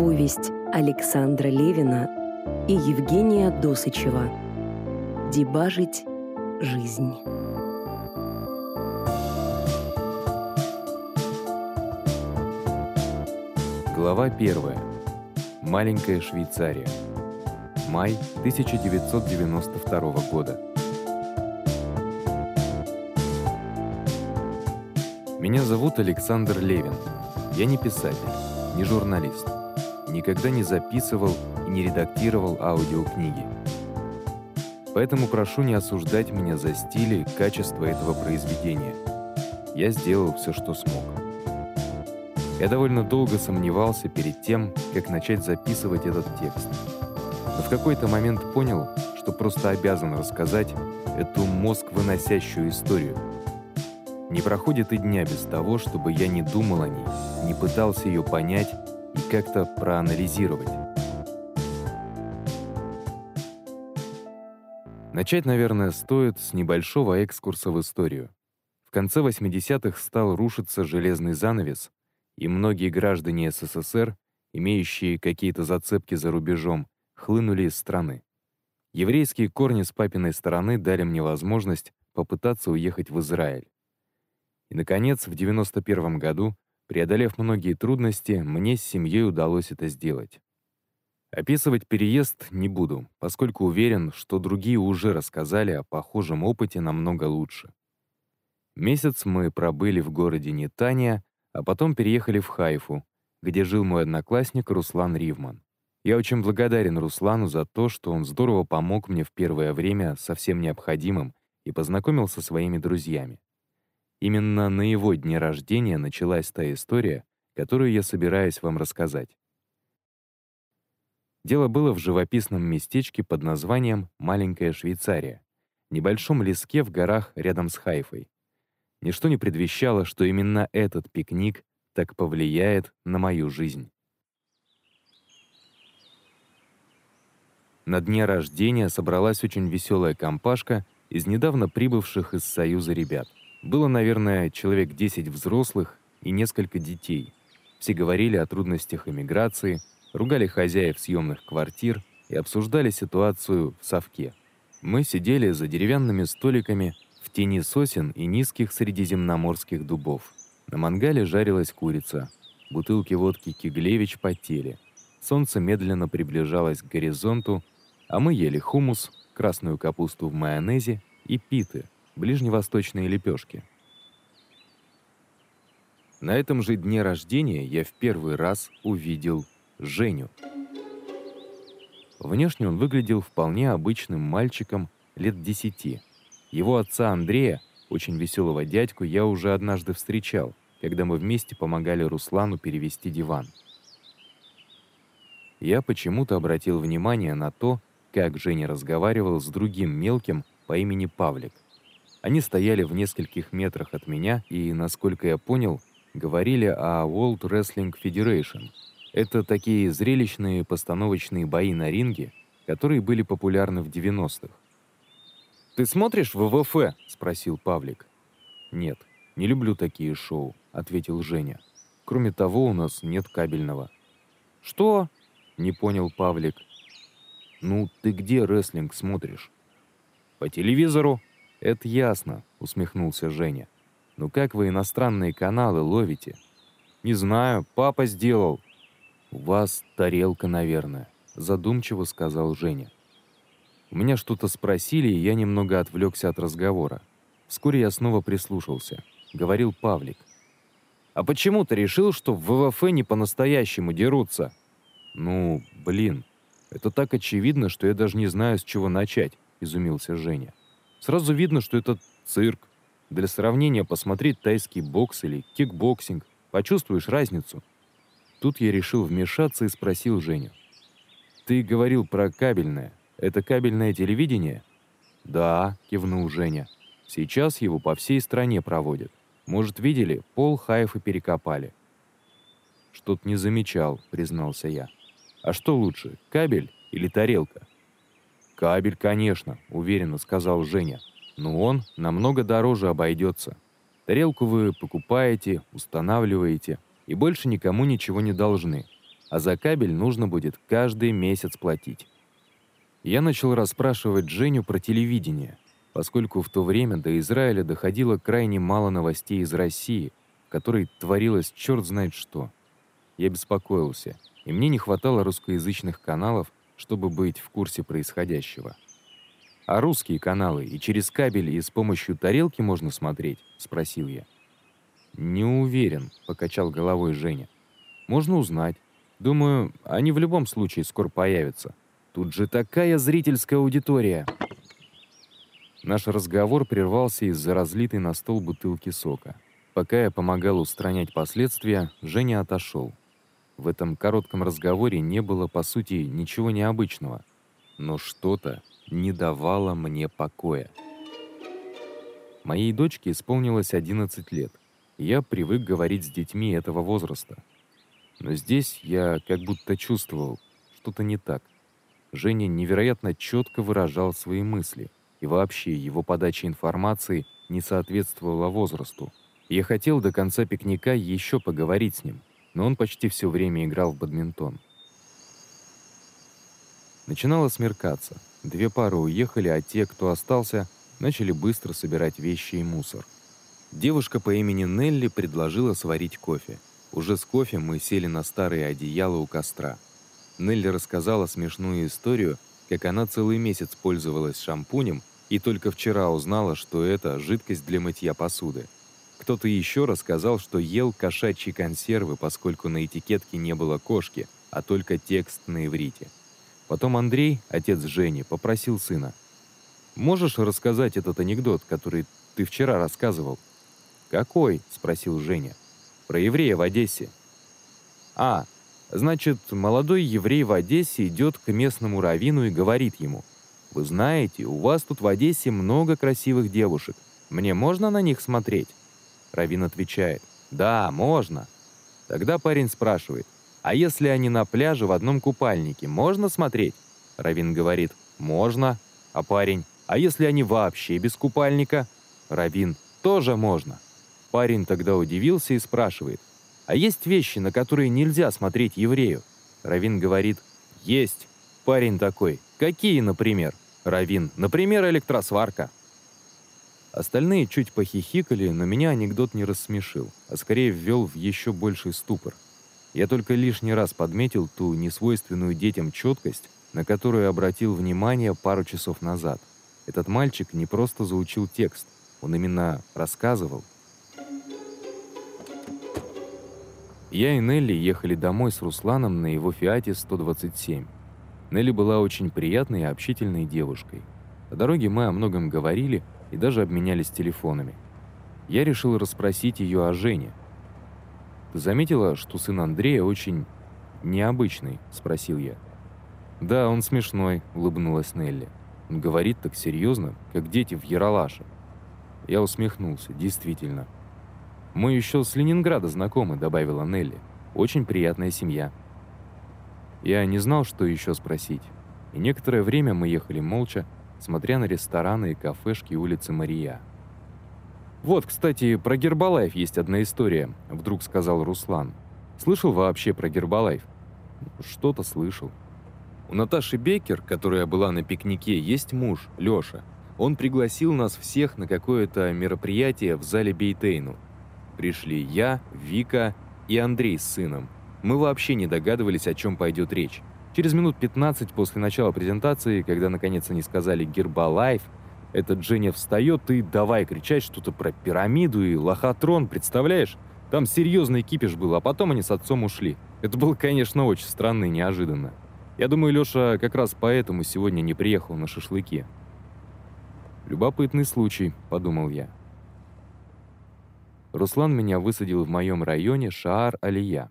Повесть Александра Левина и Евгения Досычева «Дебажить жизнь». Глава 1. Маленькая Швейцария. Май 1992 года. Меня зовут Александр Левин. Я не писатель, не журналист. Никогда не записывал и не редактировал аудиокниги. Поэтому прошу не осуждать меня за стиль и качество этого произведения. Я сделал все, что смог. Я довольно долго сомневался перед тем, как начать записывать этот текст. Но в какой-то момент понял, что просто обязан рассказать эту мозг выносящую историю. Не проходит и дня без того, чтобы я не думал о ней, не пытался ее понять и как-то проанализировать. Начать, наверное, стоит с небольшого экскурса в историю. В конце 80-х стал рушиться железный занавес, и многие граждане СССР, имеющие какие-то зацепки за рубежом, хлынули из страны. Еврейские корни с папиной стороны дали мне возможность попытаться уехать в Израиль. И, наконец, в 91 году, преодолев многие трудности, мне с семьей удалось это сделать. Описывать переезд не буду, поскольку уверен, что другие уже рассказали о похожем опыте намного лучше. Месяц мы пробыли в городе Нетания, а потом переехали в Хайфу, где жил мой одноклассник Руслан Ривман. Я очень благодарен Руслану за то, что он здорово помог мне в первое время со всем необходимым и познакомил со своими друзьями. Именно на его дне рождения началась та история, которую я собираюсь вам рассказать. Дело было в живописном местечке под названием «Маленькая Швейцария», небольшом леске в горах рядом с Хайфой. Ничто не предвещало, что именно этот пикник так повлияет на мою жизнь. На дне рождения собралась очень веселая компашка из недавно прибывших из Союза ребят. Было, наверное, человек 10 взрослых и несколько детей. Все говорили о трудностях эмиграции, ругали хозяев съемных квартир и обсуждали ситуацию в совке. Мы сидели за деревянными столиками в тени сосен и низких средиземноморских дубов. На мангале жарилась курица. Бутылки водки «Киглевич» потели. Солнце медленно приближалось к горизонту, а мы ели хумус, красную капусту в майонезе и питы, ближневосточные лепешки. На этом же дне рождения я в первый раз увидел Женю. Внешне он выглядел вполне обычным мальчиком лет десяти. Его отца Андрея, очень веселого дядьку, я уже однажды встречал, когда мы вместе помогали Руслану перевести диван. Я почему-то обратил внимание на то, как Женя разговаривал с другим мелким по имени Павлик. Они стояли в нескольких метрах от меня и, насколько я понял, говорили о World Wrestling Federation — это такие зрелищные постановочные бои на ринге, которые были популярны в 90-х. «Ты смотришь ВВФ?» — спросил Павлик. «Нет, не люблю такие шоу», — ответил Женя. «Кроме того, у нас нет кабельного». «Что?» — не понял Павлик. «Ну, ты где рестлинг смотришь?» «По телевизору». «Это ясно», — усмехнулся Женя. «Ну как вы иностранные каналы ловите?» «Не знаю, папа сделал», «У вас тарелка, наверное», — задумчиво сказал Женя. У меня что-то спросили, и я немного отвлекся от разговора. Вскоре я снова прислушался. Говорил Павлик. «А почему ты решил, что в ВВФ не по-настоящему дерутся?» «Ну, блин, это так очевидно, что я даже не знаю, с чего начать», — изумился Женя. «Сразу видно, что это цирк. Для сравнения посмотреть тайский бокс или кикбоксинг. Почувствуешь разницу?» Тут я решил вмешаться и спросил Женю. «Ты говорил про кабельное. Это кабельное телевидение?» «Да», — кивнул Женя. «Сейчас его по всей стране проводят. Может, видели, пол Хаефа перекопали». «Что-то не замечал», — признался я. «А что лучше, кабель или тарелка?» «Кабель, конечно», — уверенно сказал Женя. «Но он намного дороже обойдется. Тарелку вы покупаете, устанавливаете, и больше никому ничего не должны. а за кабель нужно будет каждый месяц платить. Я начал расспрашивать Женю про телевидение, поскольку в то время до Израиля доходило крайне мало новостей из России, в которой творилось черт знает что. Я беспокоился, и мне не хватало русскоязычных каналов, чтобы быть в курсе происходящего. «А русские каналы и через кабель, и с помощью тарелки можно смотреть?» — спросил я. «Не уверен», — покачал головой Женя. «Можно узнать. Думаю, они в любом случае скоро появятся. Тут же такая зрительская аудитория». Наш разговор прервался из-за разлитой на стол бутылки сока. Пока я помогал устранять последствия, Женя отошел. В этом коротком разговоре не было, по сути, ничего необычного. Но что-то не давало мне покоя. Моей дочке исполнилось 11 лет. Я привык говорить с детьми этого возраста. Но здесь я как будто чувствовал, что-то не так. Женя невероятно четко выражал свои мысли, и вообще его подача информации не соответствовала возрасту. Я хотел до конца пикника еще поговорить с ним, но он почти все время играл в бадминтон. Начинало смеркаться. Две пары уехали, а те, кто остался, начали быстро собирать вещи и мусор. Девушка по имени Нелли предложила сварить кофе. Уже с кофе мы сели на старые одеяла у костра. Нелли рассказала смешную историю, как она целый месяц пользовалась шампунем и только вчера узнала, что это жидкость для мытья посуды. Кто-то еще рассказал, что ел кошачьи консервы, поскольку на этикетке не было кошки, а только текст на иврите. Потом Андрей, отец Жени, попросил сына. «Можешь рассказать этот анекдот, который ты вчера рассказывал?» «Какой?» — спросил Женя. «Про еврея в Одессе». «А, значит, молодой еврей в Одессе идет к местному раввину и говорит ему, «Вы знаете, у вас тут в Одессе много красивых девушек. Мне можно на них смотреть?» Равин отвечает, «Да, можно». Тогда парень спрашивает, «А если они на пляже в одном купальнике, можно смотреть?» Равин говорит, «Можно». А парень, «А если они вообще без купальника?» Равин, «Тоже можно». Парень тогда удивился и спрашивает, «А есть вещи, на которые нельзя смотреть еврею?» Равин говорит, «Есть». Парень такой, «Какие, например?» Равин, «Например, электросварка». Остальные чуть похихикали, но меня анекдот не рассмешил, а скорее ввел в еще больший ступор. Я только лишний раз подметил ту несвойственную детям четкость, на которую обратил внимание пару часов назад. Этот мальчик не просто заучил текст, он именно рассказывал. Я и Нелли ехали домой с Русланом на его Фиате 127. Нелли была очень приятной и общительной девушкой. По дороге мы о многом говорили, и даже обменялись телефонами. Я решил расспросить ее о Жене. «Ты заметила, что сын Андрея очень необычный?» – спросил я. «Да, он смешной», – улыбнулась Нелли. «Он говорит так серьезно, как дети в Яралаше». Я усмехнулся, действительно. «Мы еще с Ленинграда знакомы», – добавила Нелли. «Очень приятная семья». Я не знал, что еще спросить. И некоторое время мы ехали молча, смотря на рестораны и кафешки улицы Мария. «Вот, кстати, про Гербалайф есть одна история», — вдруг сказал Руслан. «Слышал вообще про Гербалайф?» «Что-то слышал». У Наташи Бекер, которая была на пикнике, есть муж, Лёша. Он пригласил нас всех на какое-то мероприятие в зале Бейтейну. Пришли я, Вика и Андрей с сыном. Мы вообще не догадывались, о чем пойдет речь. Через минут 15 после начала презентации, когда наконец они сказали «Гербалайф», этот Женя встает и давай кричать что-то про пирамиду и лохотрон, представляешь? Там серьезный кипиш был, а потом они с отцом ушли. Это было, конечно, очень странно и неожиданно. Я думаю, Леша как раз поэтому сегодня не приехал на шашлыки. «Любопытный случай», — подумал я. Руслан меня высадил в моем районе Шаар-Алия.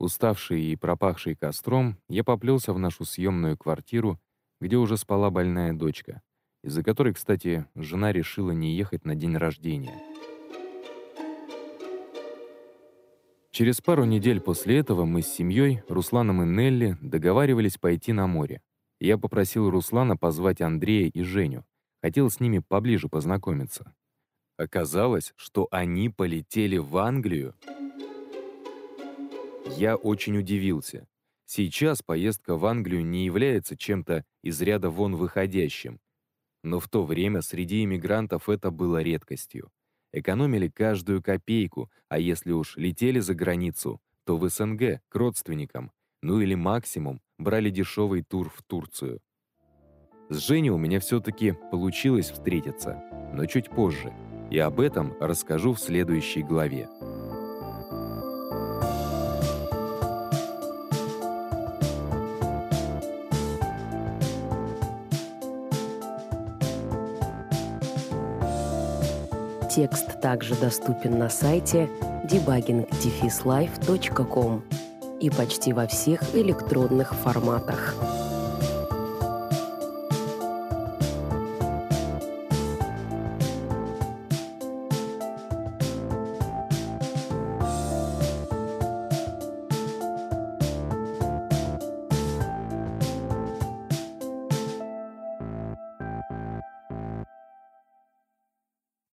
Уставший и пропахший костром, я поплелся в нашу съемную квартиру, где уже спала больная дочка, из-за которой, кстати, жена решила не ехать на день рождения. Через пару недель после этого мы с семьей, Русланом и Нелли, договаривались пойти на море. Я попросил Руслана позвать Андрея и Женю. Хотел с ними поближе познакомиться. Оказалось, что они полетели в Англию. Я очень удивился. Сейчас поездка в Англию не является чем-то из ряда вон выходящим. Но в то время среди иммигрантов это было редкостью. Экономили каждую копейку, а если уж летели за границу, то в СНГ, к родственникам, ну или максимум брали дешевый тур в Турцию. С Женей у меня все-таки получилось встретиться, но чуть позже, и об этом расскажу в следующей главе. Текст также доступен на сайте debugging-life.com и почти во всех электронных форматах.